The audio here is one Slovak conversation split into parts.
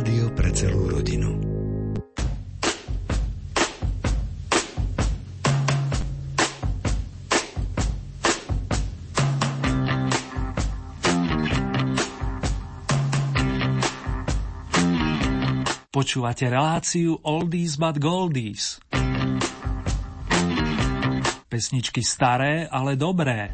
Rádio pre celú rodinu. Počúvate reláciu Oldies but Goldies. Pesničky staré, ale dobré.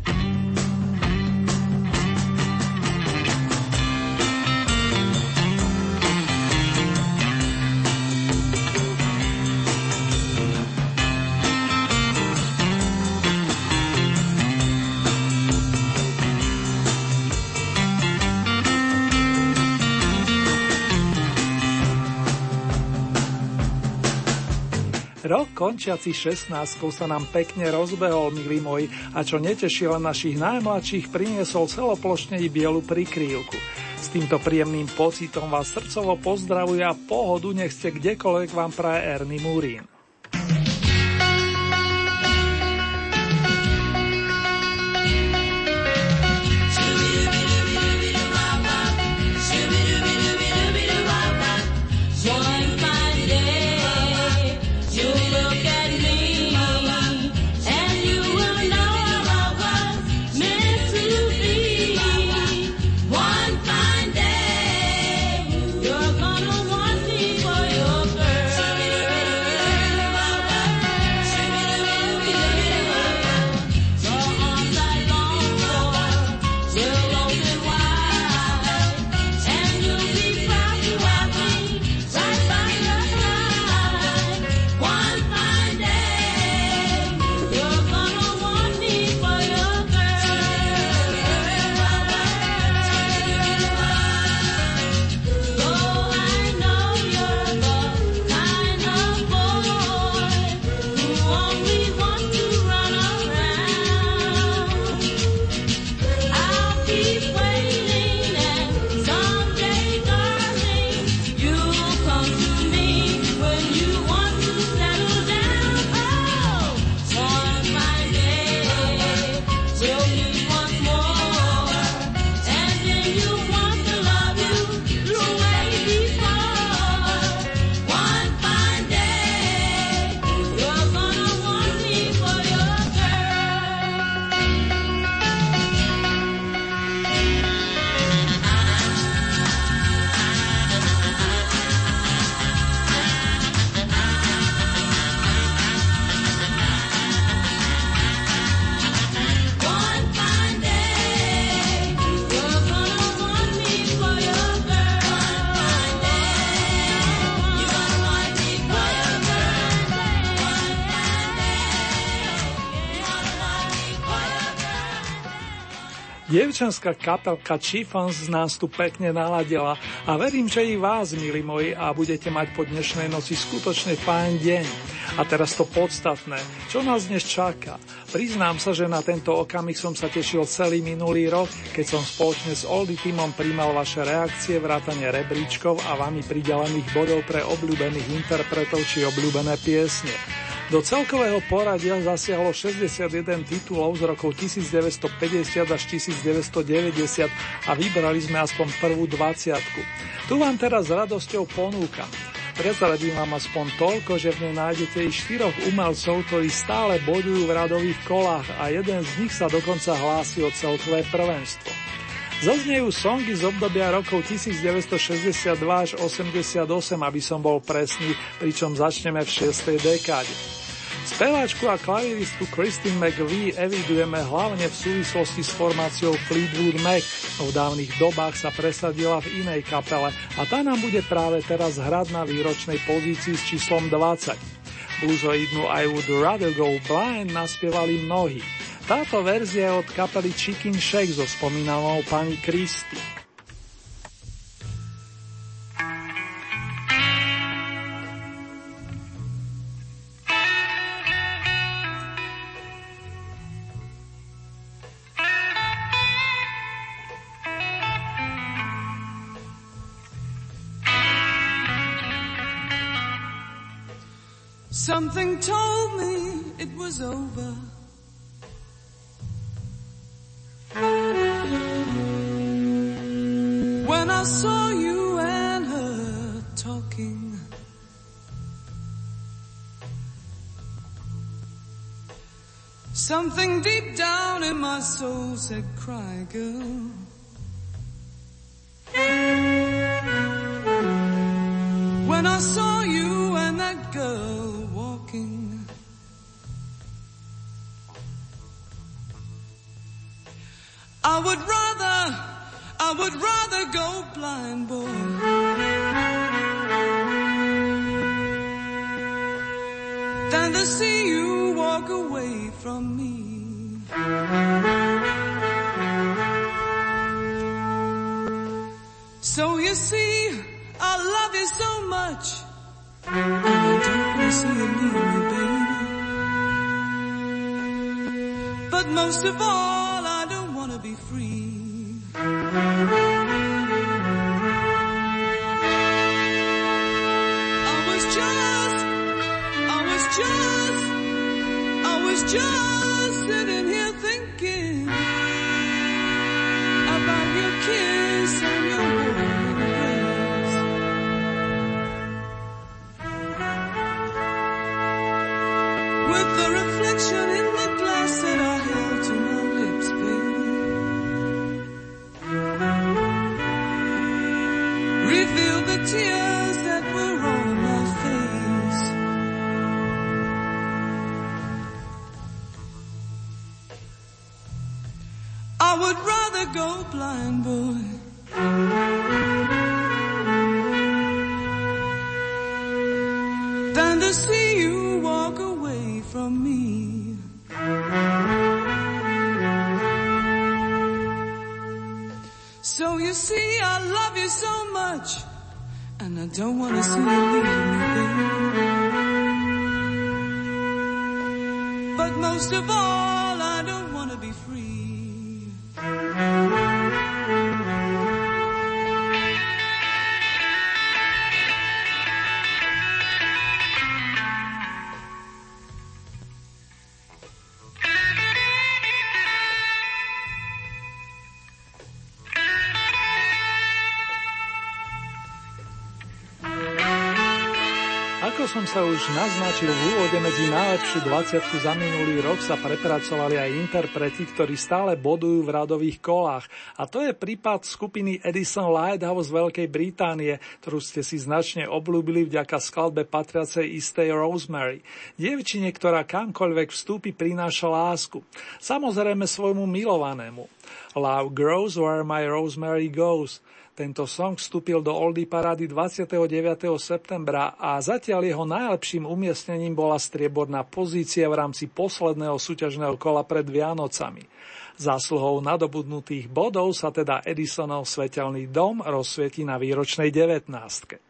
Rok končiaci 16 sa nám pekne rozbehol, milí moji, a čo netešilo našich najmladších, priniesol celoplošne i bielu prikrývku. S týmto príjemným pocitom vás srdcovo pozdravuje a pohodu nech ste kdekoľvek vám praje Ernie Murín. Dievčanská kapelka Chiffons nás tu pekne naladila a verím, že i vás, milí moji, a budete mať po dnešnej noci skutočne fajn deň. A teraz to podstatné, čo nás dnes čaká. Priznám sa, že na tento okamih som sa tešil celý minulý rok, keď som spoločne s Oldy Timom príjmal vaše reakcie, vrátane rebríčkov a vami pridelených bodov pre obľúbených interpretov či obľúbené piesne. Do celkového poradia zasiahlo 61 titulov z rokov 1950 až 1990 a vybrali sme aspoň prvú 20. Tu vám teraz s radosťou ponúkam. Prezradím vám aspoň toľko, že v nej nájdete i štyroch umelcov, ktorí stále bodujú v radových kolách a jeden z nich sa dokonca hlási o celkové prvenstvo. Zaznejú songy z obdobia rokov 1962 až 88, aby som bol presný, pričom začneme v 6. dekáde. Speváčku a klaviristku Christine McVie evidujeme hlavne v súvislosti s formáciou Fleetwood Mac, v dávnych dobách sa presadila v inej kapele a tá nám bude práve teraz hrať na výročnej pozícii s číslom 20. Bluesoidnu I Would Rather Go Blind naspievali mnohí. Táto verzia je od kapely Chicken Shake so spomínanou pani Christy. Something told me it was over. When I saw you and her talking, something deep down in my soul said, cry girl. When I saw you and that girl I would rather, I would rather go blind, boy. Than to see you walk away from me. So you see, I love you so much. And I don't want to see you leave me, baby. But most of all, just don't want to see you leave me, baby. But most of all, sa už naznačil v úvode medzi najlepšiu 20 za minulý rok sa prepracovali aj interpreti, ktorí stále bodujú v radových kolách. A to je prípad skupiny Edison Lighthouse z Veľkej Británie, ktorú ste si značne obľúbili vďaka skladbe patriacej istej Rosemary. Dievčine, ktorá kamkoľvek vstúpi, prináša lásku. Samozrejme svojmu milovanému. Love grows where my Rosemary goes. Tento song vstúpil do Oldie parády 29. septembra a zatiaľ jeho najlepším umiestnením bola strieborná pozícia v rámci posledného súťažného kola pred Vianocami. Zásluhou nadobudnutých bodov sa teda Edisonov svetelný dom rozsvietí na výročnej 19.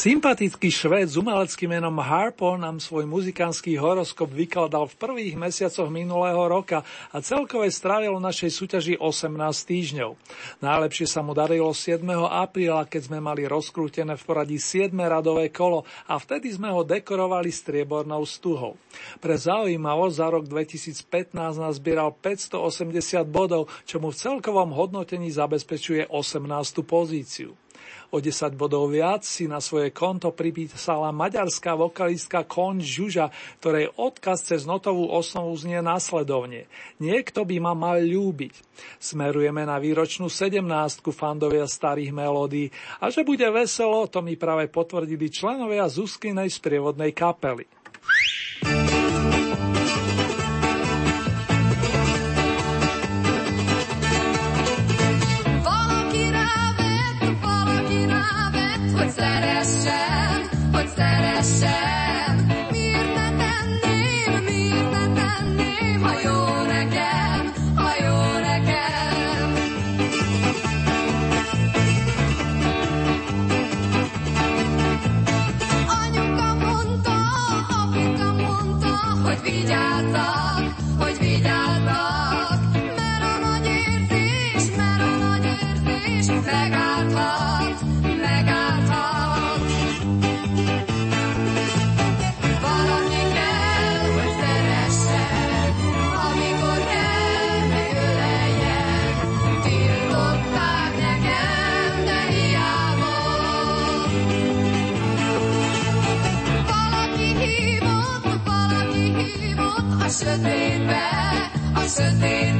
Sympatický švéd s umeleckým menom Harpo nám svoj muzikánsky horoskop vykladal v prvých mesiacoch minulého roka a celkové strávil v našej súťaži 18 týždňov. Najlepšie sa mu darilo 7. apríla, keď sme mali rozkrútené v poradí 7. radové kolo a vtedy sme ho dekorovali striebornou stuhou. Pre zaujímavosť za rok 2015 nazbieral 580 bodov, čo mu v celkovom hodnotení zabezpečuje 18. pozíciu. O 10 bodov viac si na svoje konto pripísala maďarská vokalistka Kon Žuža, ktorej odkaz cez notovú osnovu znie následovne. Niekto by ma mal ľúbiť. Smerujeme na výročnú 17 fandovia starých melódií a že bude veselo, to mi práve potvrdili členovia Zuzkinej sprievodnej kapely. A sötétbe, a sötétbe. Meg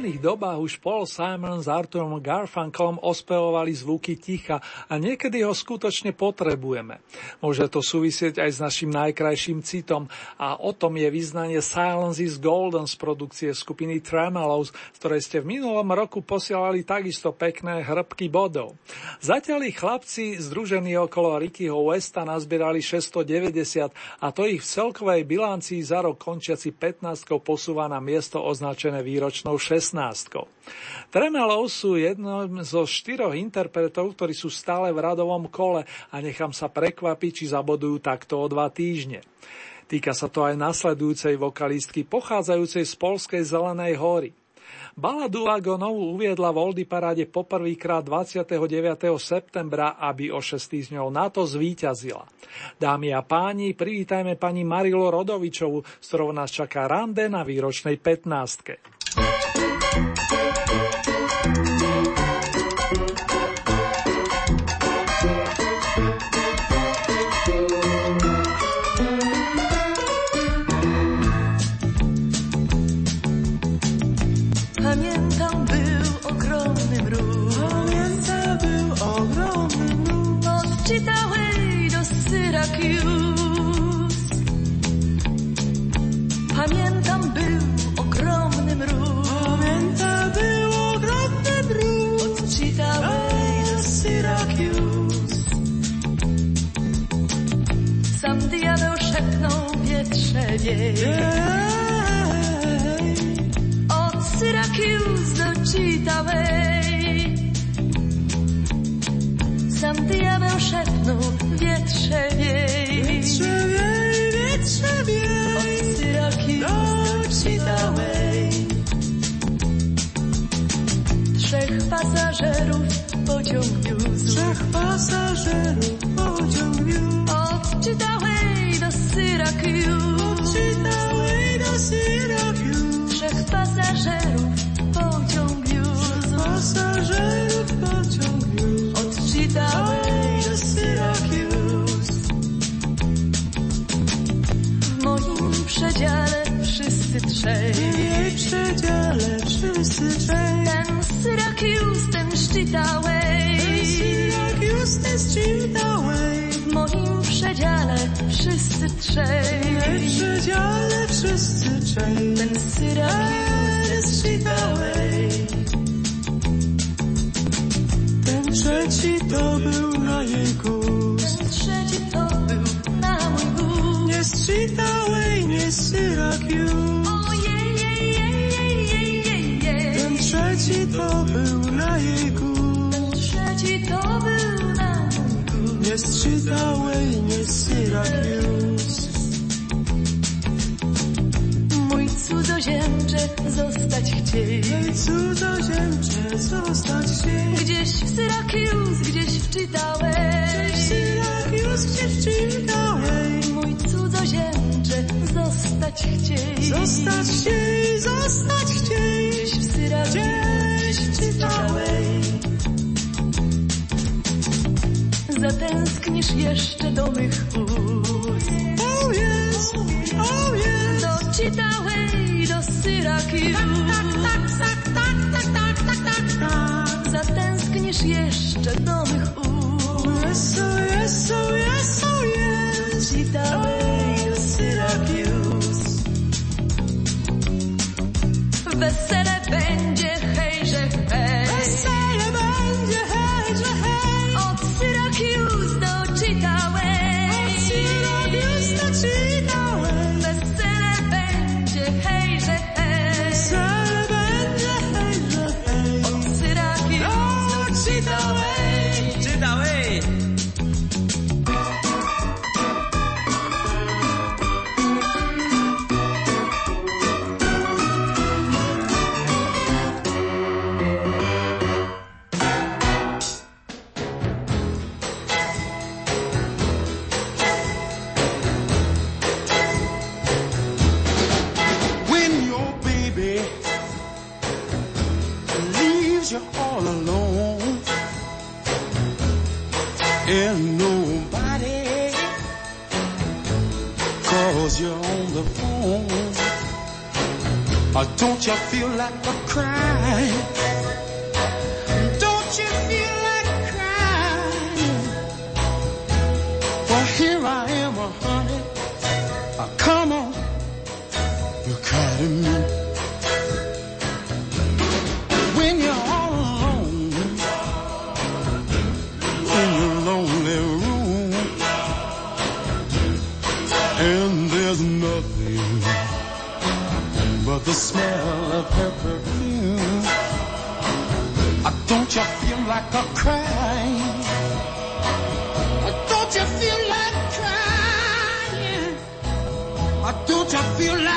dávnych dobách už Paul Simon s Arturom Garfunkelom ospevovali zvuky ticha a niekedy ho skutočne potrebujeme. Môže to súvisieť aj s našim najkrajším citom a o tom je vyznanie Silence is Golden z produkcie skupiny Tremolos, z ktorej ste v minulom roku posielali takisto pekné hrbky bodov. Zatiaľ ich chlapci združení okolo Rickyho Westa nazbierali 690 a to ich v celkovej bilancii za rok končiaci 15 posúva na miesto označené výročnou 16. Tremelov sú jednom zo štyroch interpretov, ktorí sú stále v radovom kole a nechám sa prekvapiť, či zabodujú takto o dva týždne. Týka sa to aj nasledujúcej vokalistky pochádzajúcej z Polskej Zelenej hory. Baladu Lagonovú uviedla v Oldy paráde poprvýkrát 29. septembra, aby o 6 týždňov na to zvíťazila. Dámy a páni, privítajme pani Marilu Rodovičovu, s ktorou nás čaká rande na výročnej 15. Thank you. Sam diabeł szepnął wietrze wiej. Od Syracuse do Chitaway Sam diabeł szepnął wietrze wiej Wietrze wiej, wietrze wiej Od Syracuse do Chitaway Trzech pasażerów pociąg wiózł Trzech pasażerów pociąg wiózł Syracuse Chitaway do Syracuse Trzech pasażerów pociąg wiózł pasażerów pociąg wiózł Od Chitaway do Syracuse W moim przedziale wszyscy trzej. W jej przedziale wszyscy trzej. Ten Syracuse, ten Chitaway trzej przedziale wszyscy trzej Ten ten Chitaway ten trzeci to był na jej gust. Ten trzeci to był na mój gust. Nie z nie z. Ten trzeci to był na jej gust. Ten trzeci to był na mój gust. Nie z nie z. cudzoziemcze zostać chciej. Mój cudzoziemcze zostać chciej. Gdzieś w Syracuse, gdzieś w Chitaway. Gdzieś w Syracuse, gdzieś w Chitaway. Mój cudzoziemcze zostać chciej. Zostać chciej, zostać chciej. Gdzieś w Syracuse, gdzieś w Chitaway. Zatęsknisz jeszcze do mych ust oh yeah, oh. Do Chitaue i do Syracuse. Zatęsknisz jeszcze do mych ust. Yes, oh yes, oh yes, oh yes. Chitaue i do Syracuse. Wesele będzie, hejże, hej. Wesele her perfume. Oh, don't you feel like a crying? Oh, don't you feel like crying? Oh, don't you feel like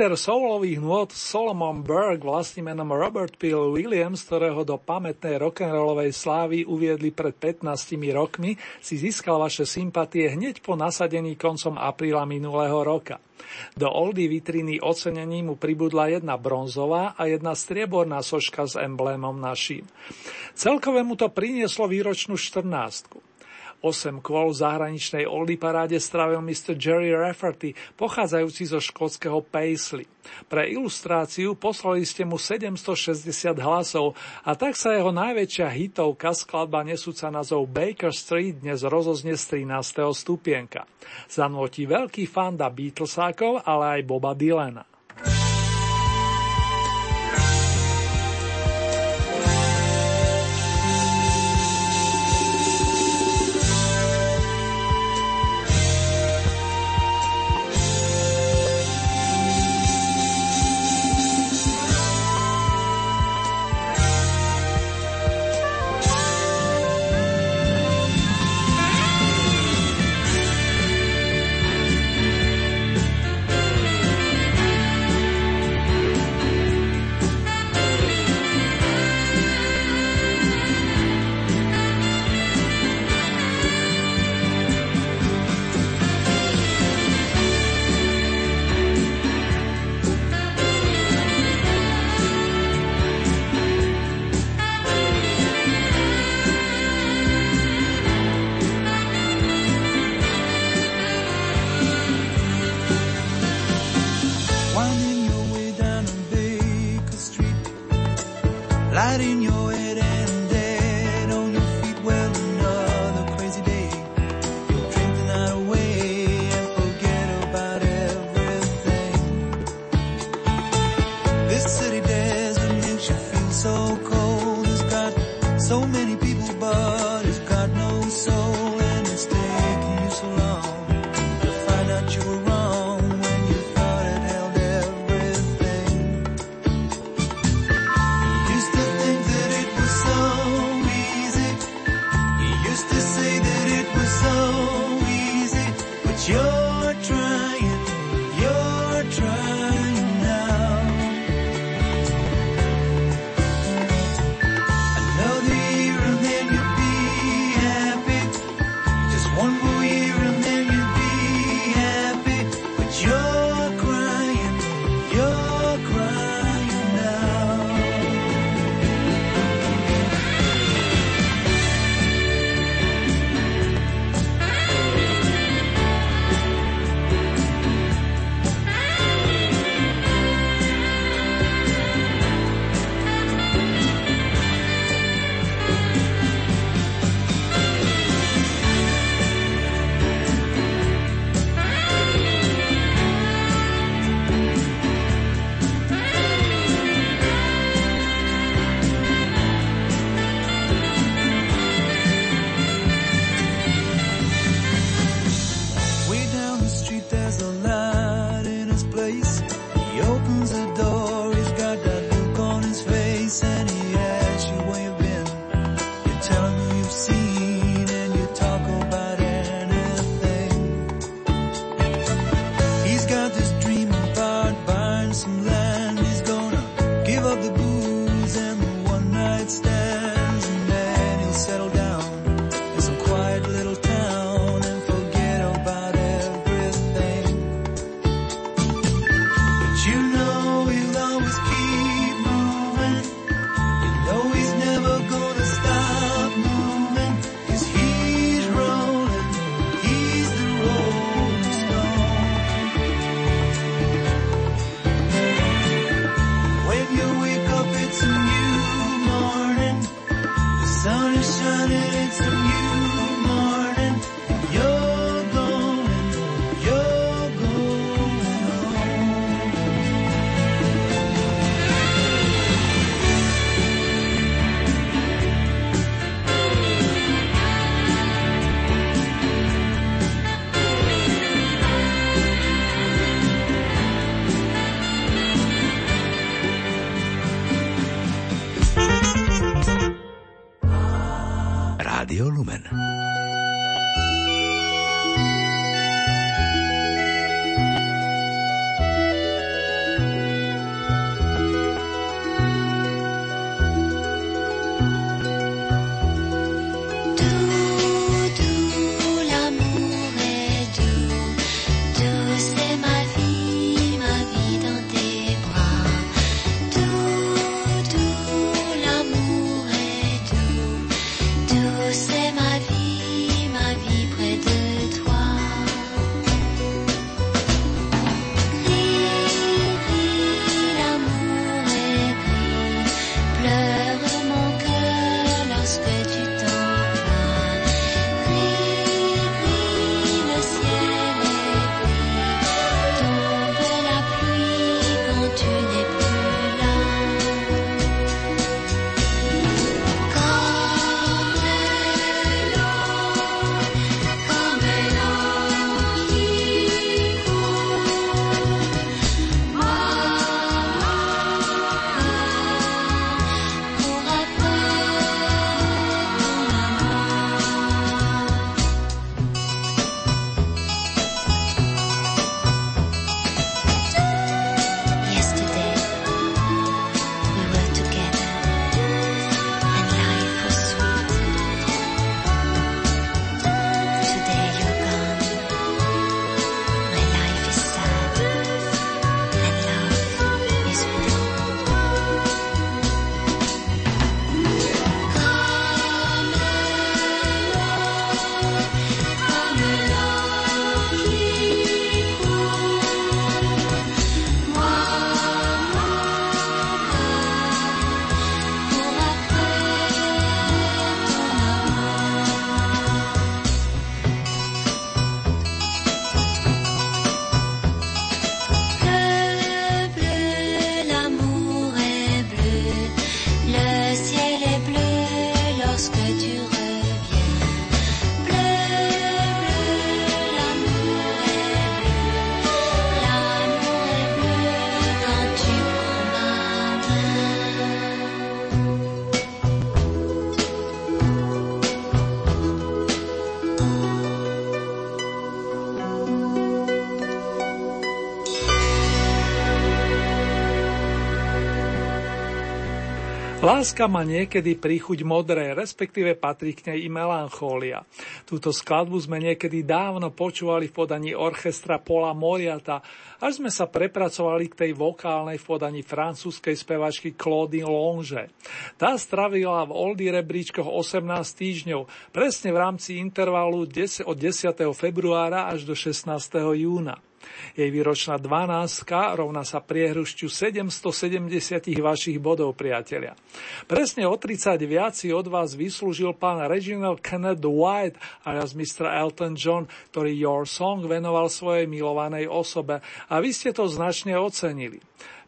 Majster soulových nôd Solomon Burke vlastným menom Robert Peel Williams, ktorého do pamätnej rock'n'rollovej slávy uviedli pred 15 rokmi, si získal vaše sympatie hneď po nasadení koncom apríla minulého roka. Do oldy vitriny ocenení mu pribudla jedna bronzová a jedna strieborná soška s emblémom naším. Celkové mu to prinieslo výročnú 14. 8 kôl v zahraničnej oldiparáde stravil Mr. Jerry Rafferty, pochádzajúci zo škótskeho Paisley. Pre ilustráciu poslali ste mu 760 hlasov a tak sa jeho najväčšia hitovka skladba nesúca názov Baker Street dnes rozozne z 13. stupienka. Zanotí veľký fanda Beatlesákov, ale aj Boba Dylana. Láska má niekedy príchuť modré, respektíve patrí k nej i melanchólia. Túto skladbu sme niekedy dávno počúvali v podaní orchestra Pola Moriata, až sme sa prepracovali k tej vokálnej v podaní francúzskej spevačky Claudine Longe. Tá stravila v Oldy rebríčkoch 18 týždňov, presne v rámci intervalu od 10. februára až do 16. júna. Jej výročná 12 rovná sa priehrušťu 770 vašich bodov, priatelia. Presne o 30 viac si od vás vyslúžil pán Reginald Kenneth White alias Mr. Elton John, ktorý Your Song venoval svojej milovanej osobe a vy ste to značne ocenili.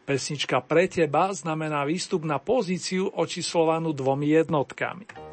Pesnička pre teba znamená výstup na pozíciu očíslovanú dvomi jednotkami.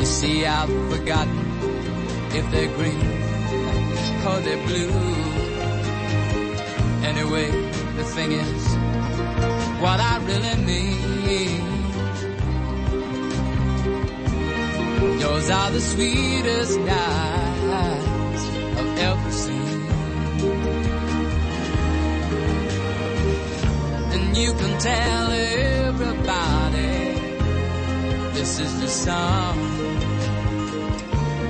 You see, I've forgotten if they're green or they're blue. Anyway, the thing is, what I really mean. Yours are the sweetest eyes I've ever seen. And you can tell everybody this is the song.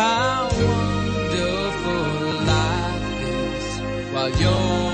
How wonderful life is while you're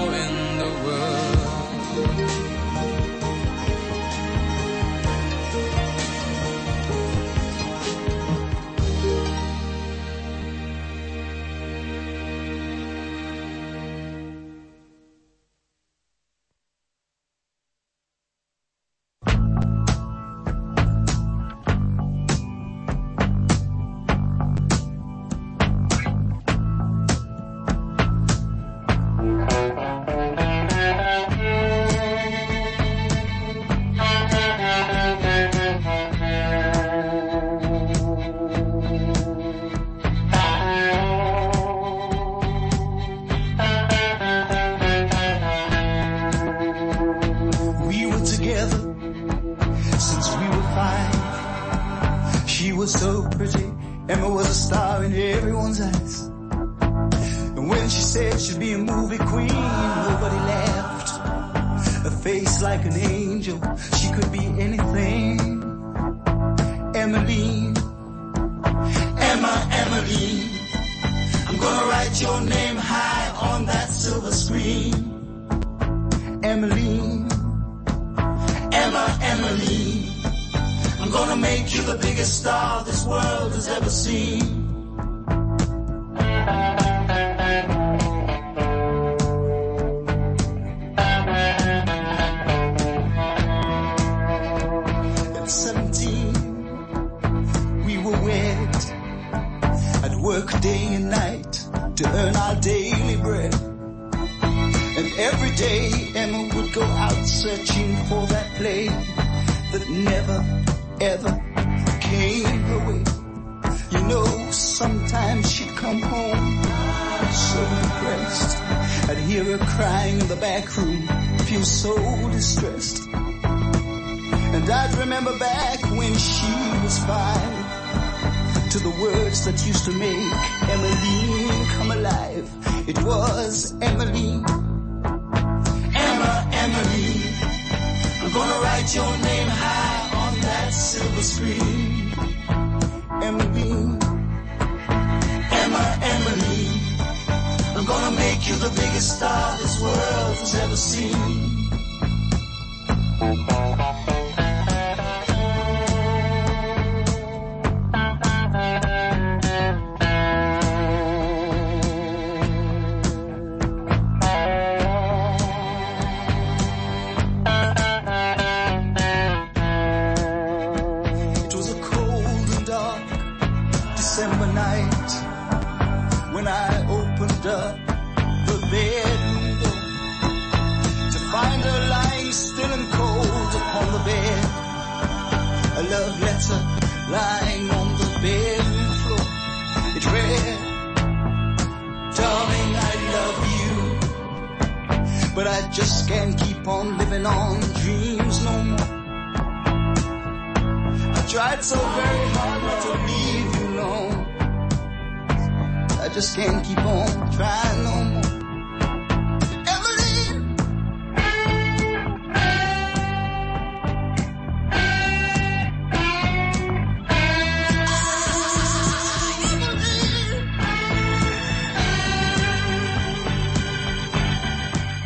letter lying on the bedroom floor. It read, Darling, I love you, but I just can't keep on living on dreams no more. I tried so very hard not to leave you alone. I just can't keep on trying no more.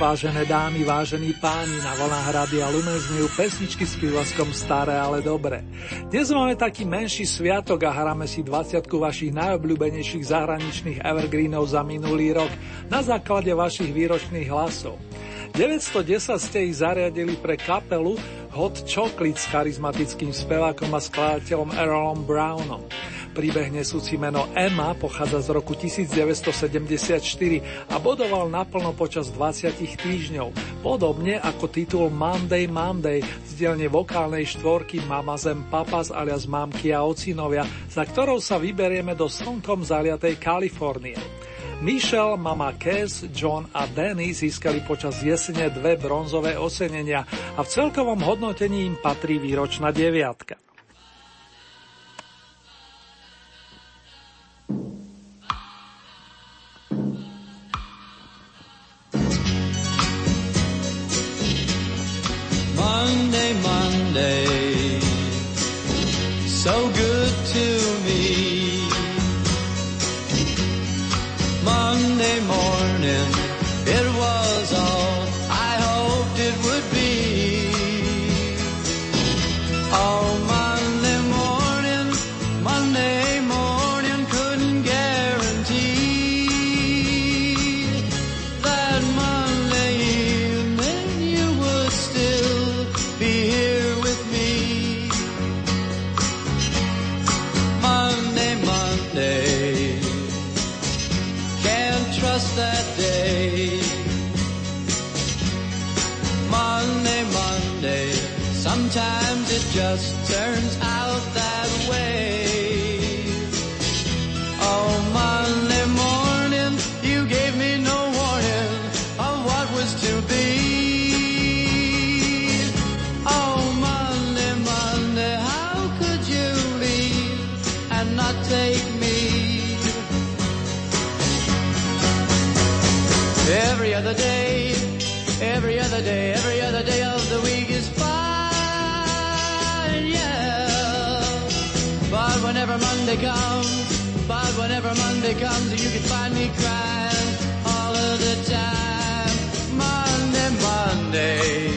Vážené dámy, vážení páni, na vlnách Rádia Lumen pesničky s prívlaskom Staré, ale dobré. Dnes máme taký menší sviatok a hráme si 20 vašich najobľúbenejších zahraničných evergreenov za minulý rok na základe vašich výročných hlasov. 910 ste ich zariadili pre kapelu Hot Chocolate s charizmatickým spevákom a skladateľom Errolom Brownom. Príbeh nesúci meno Emma pochádza z roku 1974 a bodoval naplno počas 20 týždňov, podobne ako titul Monday Monday z dielne vokálnej štvorky Mama Zem Papas alias Mamky a Ocinovia, za ktorou sa vyberieme do slnkom zaliatej Kalifornie. Michelle, Mama Cass, John a Danny získali počas jesene dve bronzové ocenenia a v celkovom hodnotení im patrí výročná deviatka. Monday, Monday, so good to me. Monday morning, it was all other day, every other day, every other day of the week is fine, yeah. But whenever Monday comes, but whenever Monday comes, you can find me crying all of the time. Monday, Monday,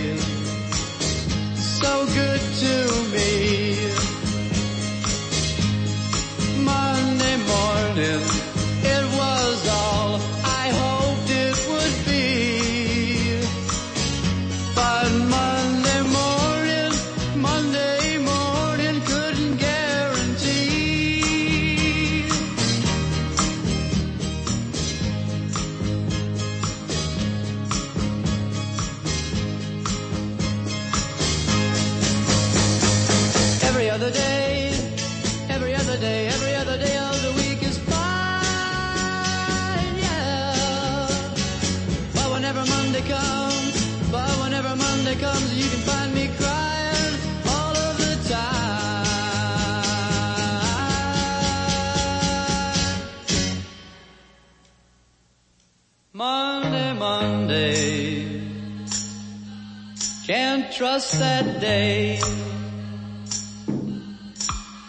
trust that day.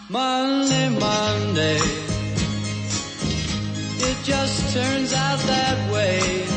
Monday, Monday. It just turns out that way.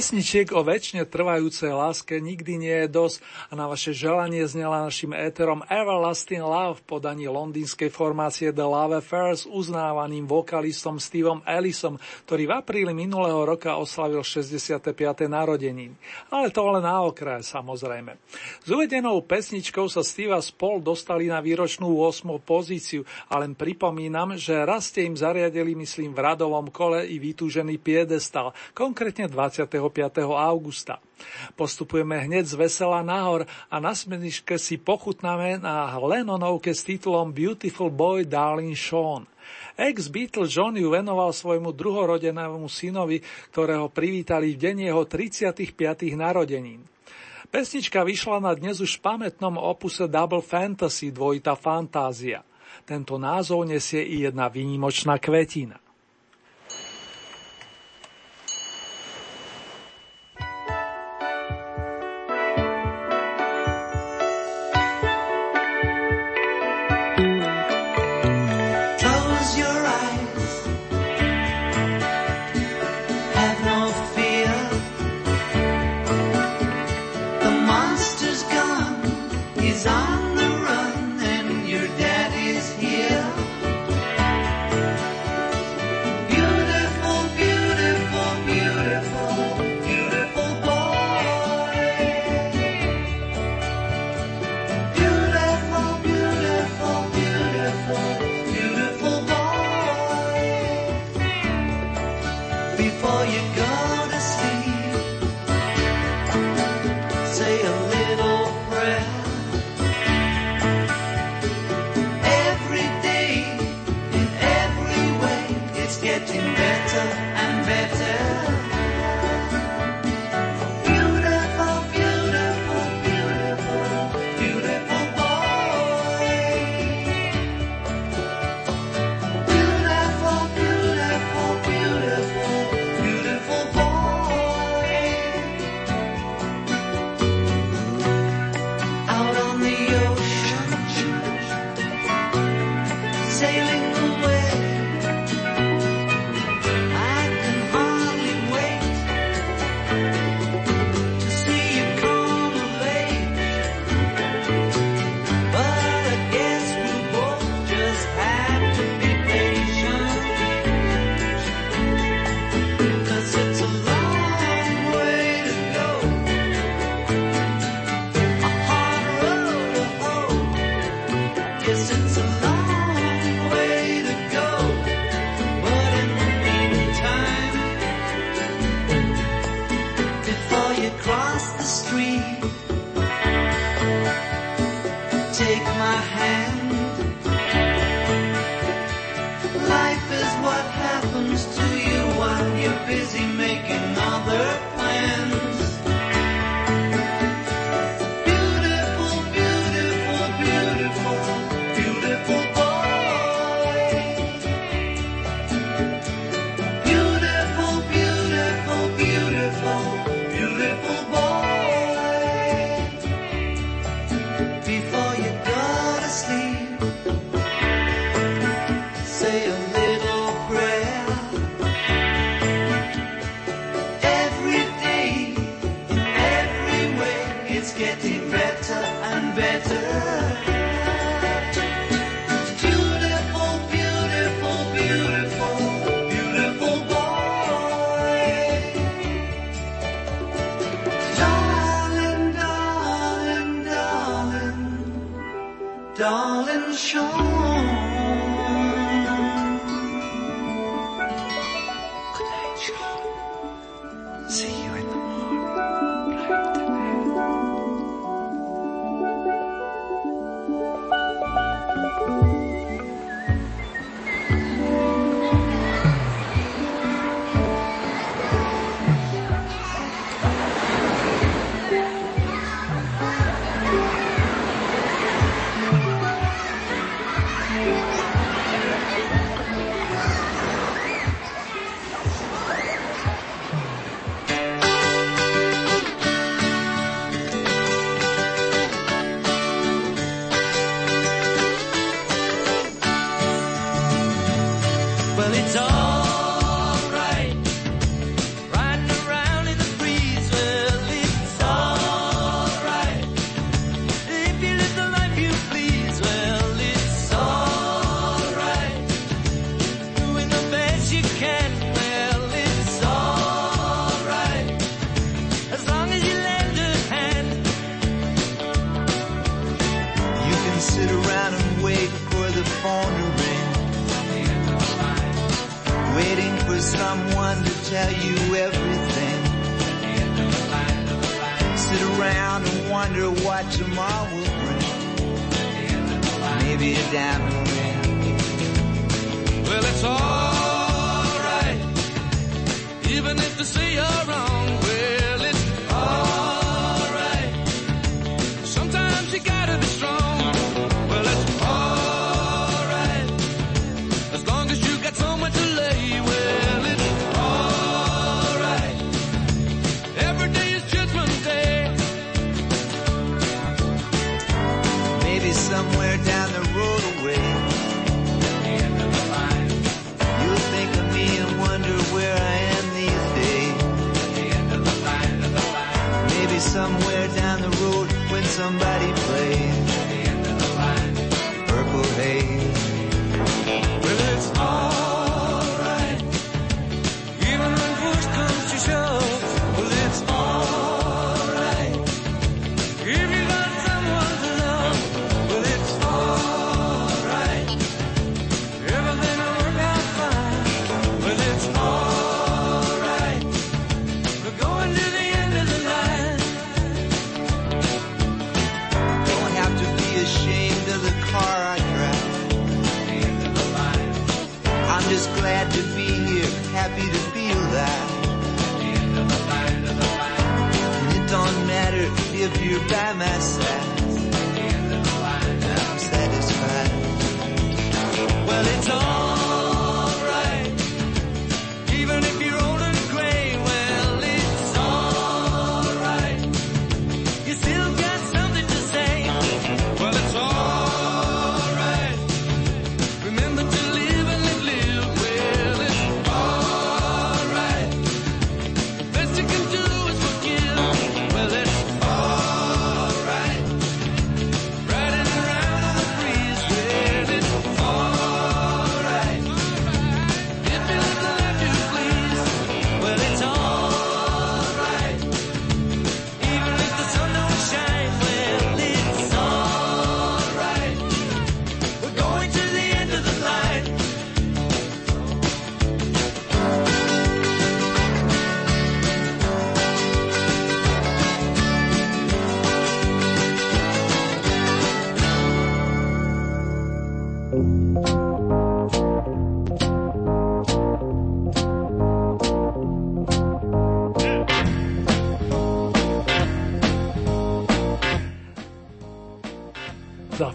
Pesničiek o väčšine trvajúcej láske nikdy nie je dosť a na vaše želanie znela našim éterom Everlasting Love v podaní londýnskej formácie The Love Affairs uznávaným vokalistom Steveom Ellisom, ktorý v apríli minulého roka oslavil 65. narodeniny. Ale to len na okraj samozrejme. S uvedenou pesničkou sa Steve a spol dostali na výročnú 8. pozíciu a len pripomínam, že raz ste im zariadili, myslím, v radovom kole i vytúžený piedestal, konkrétne 20. 5. augusta. Postupujeme hneď z vesela nahor a na smeniške si pochutnáme na Lennonovke s titulom Beautiful Boy Darling Sean. Ex-Beatle John ju venoval svojmu druhorodenému synovi, ktorého privítali v deň jeho 35. narodenín. Pesnička vyšla na dnes už pamätnom opuse Double Fantasy, dvojita fantázia. Tento názov nesie i jedna výnimočná kvetina.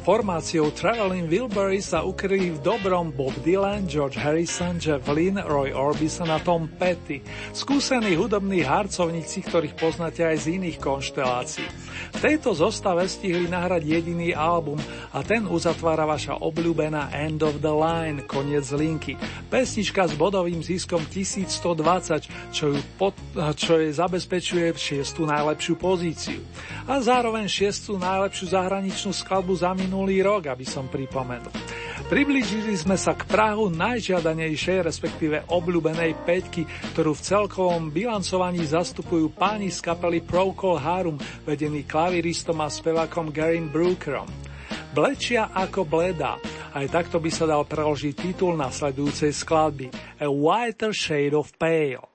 formáciou Traveling Wilbury sa ukryli v dobrom Bob Dylan, George Harrison, Jeff Lynne, Roy Orbison a Tom Petty. Skúsení hudobní harcovníci, ktorých poznáte aj z iných konštelácií. V tejto zostave stihli nahrať jediný album a ten uzatvára vaša obľúbená End of the Line, koniec linky. Pesnička s bodovým ziskom 1120, čo, ju pod, čo jej zabezpečuje šiestu najlepšiu pozíciu a zároveň šiestu najlepšiu zahraničnú skladbu za minulý rok, aby som pripomenul. Priblížili sme sa k Prahu najžiadanejšej, respektíve obľúbenej peťky, ktorú v celkovom bilancovaní zastupujú páni z kapely Procol Harum, vedený klaviristom a spevákom Garym Brookerom. Blečia ako bledá. Aj takto by sa dal preložiť titul nasledujúcej skladby A Whiter Shade of Pale.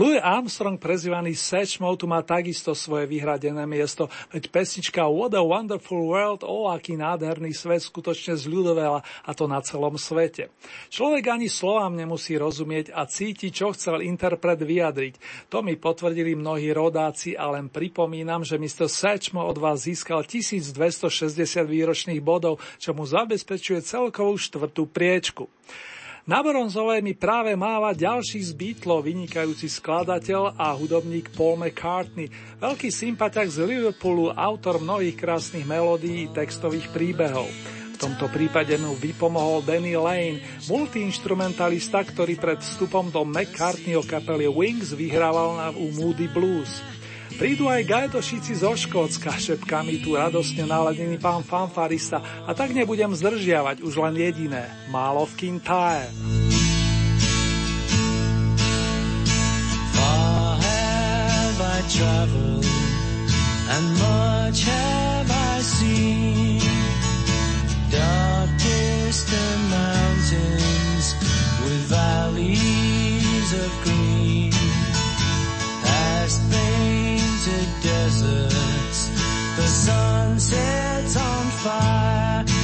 Louis Armstrong, prezývaný Satchmo, tu má takisto svoje vyhradené miesto, veď pesnička What a Wonderful World, o aký nádherný svet skutočne zľudovela, a to na celom svete. Človek ani slovám nemusí rozumieť a cíti, čo chcel interpret vyjadriť. To mi potvrdili mnohí rodáci a len pripomínam, že Mr. Satchmo od vás získal 1260 výročných bodov, čo mu zabezpečuje celkovú štvrtú priečku. Na bronzové mi práve máva ďalší z Beatlov, vynikajúci skladateľ a hudobník Paul McCartney, veľký sympatiak z Liverpoolu, autor mnohých krásnych melódií textových príbehov. V tomto prípade mu vypomohol Danny Lane, multiinstrumentalista, ktorý pred vstupom do McCartneyho kapely Wings vyhrával na u Moody Blues. Prídu aj gajdošíci zo Škótska, šepká mi tu radosne naladený pán fanfarista a tak nebudem zdržiavať už len jediné, málo v traveled and much have I seen. Dark distant mountains with valleys of green. Past deserts, the sun sets on fire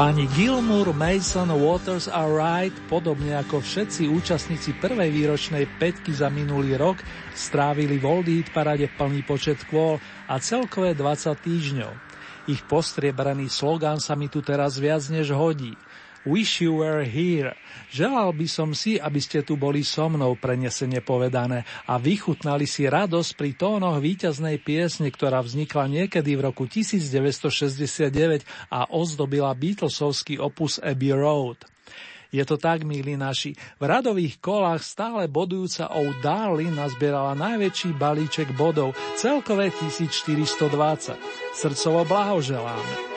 Páni Gilmour, Mason, Waters a Wright, podobne ako všetci účastníci prvej výročnej petky za minulý rok, strávili v Old parade plný počet kôl a celkové 20 týždňov. Ich postriebraný slogán sa mi tu teraz viac než hodí. Wish you were here. Želal by som si, aby ste tu boli so mnou, prenesene povedané, a vychutnali si radosť pri tónoch víťaznej piesne, ktorá vznikla niekedy v roku 1969 a ozdobila Beatlesovský opus Abbey Road. Je to tak, milí naši. V radových kolách stále bodujúca Oh Darling nazbierala najväčší balíček bodov, celkové 1420. Srdcovo blahoželáme.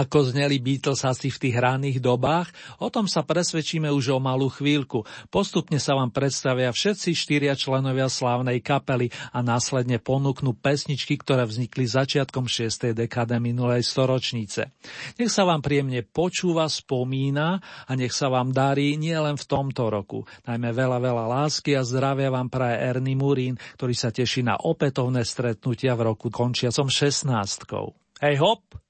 Ako zneli Beatles asi v tých hraných dobách, o tom sa presvedčíme už o malú chvíľku. Postupne sa vám predstavia všetci štyria členovia slávnej kapely a následne ponúknú pesničky, ktoré vznikli začiatkom 6. dekade minulej storočnice. Nech sa vám príjemne počúva, spomína a nech sa vám darí nielen v tomto roku. Najmä veľa, veľa lásky a zdravia vám praje Ernie Murín, ktorý sa teší na opätovné stretnutia v roku končiacom 16. Hej hop!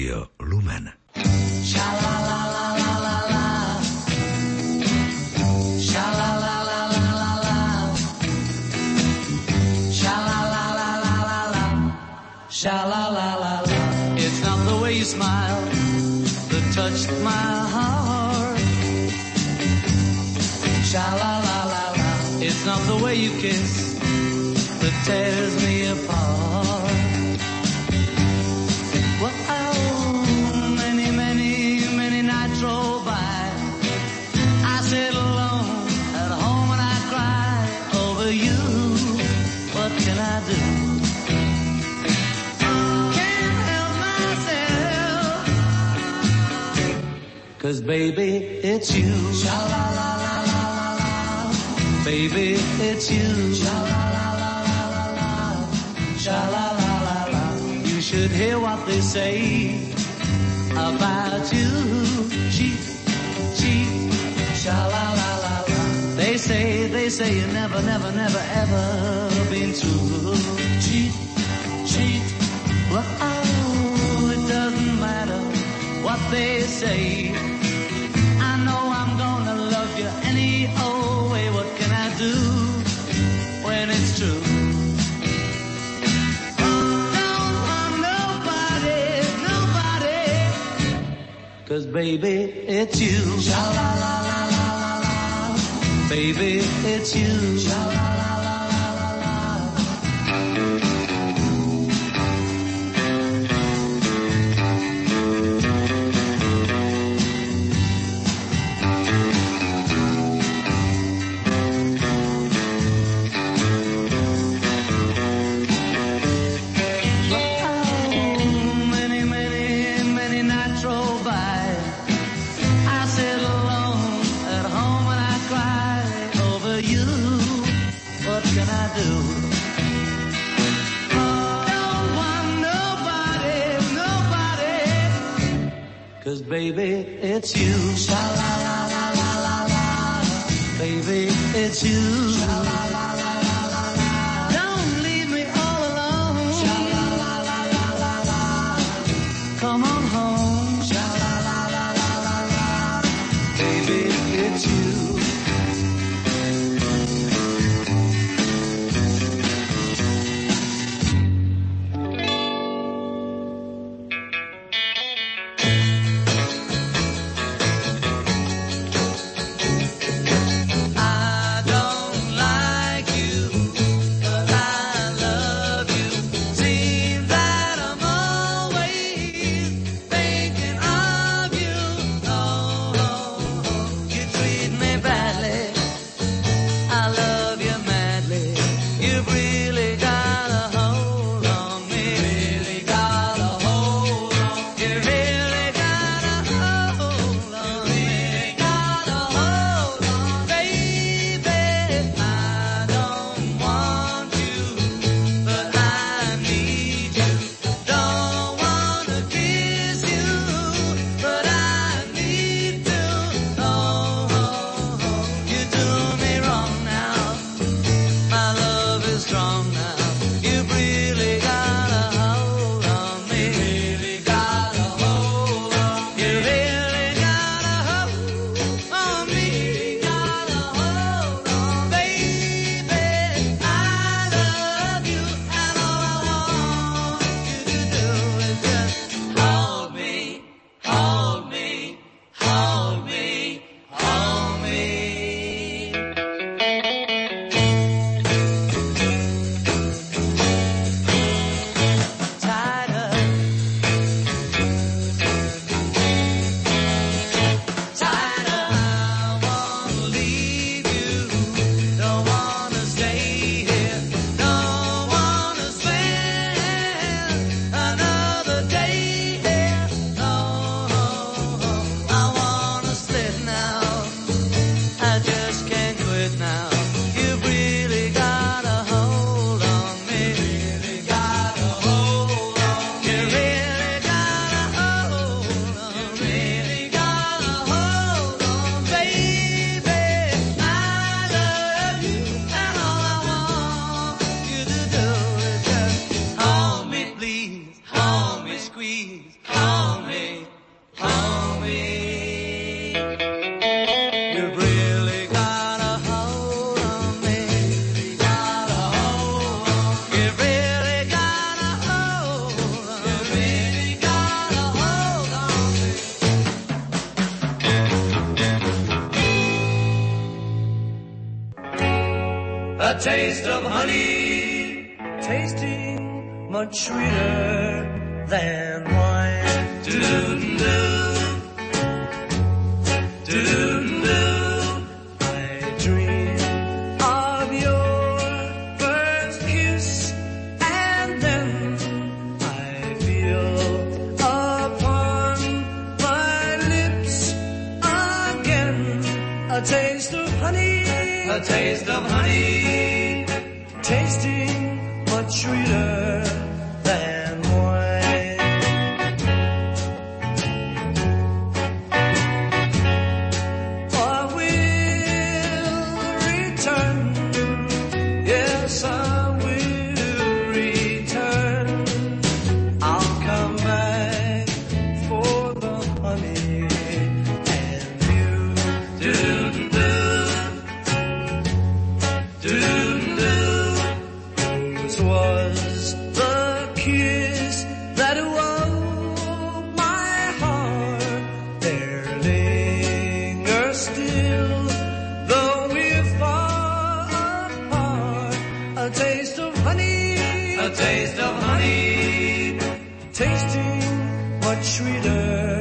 Rádio Lumen. It's not the way you smile that touched my heart. Sha la la la la. It's not the way you kiss that tears Cause baby, it's you. Sha la la la. Baby, it's you. Sha la la la. Sha la la la. You should hear what they say about you. Cheat, cheat. Sha la la la la. They say, they say you never, never, never, ever been true. Cheat, cheat. Well, oh, it doesn't matter what they say. Cause baby, it's you. Baby, it's you. Baby, it's you. Sha la la la la la la. Baby, it's you. A taste of honey, tasting much sweeter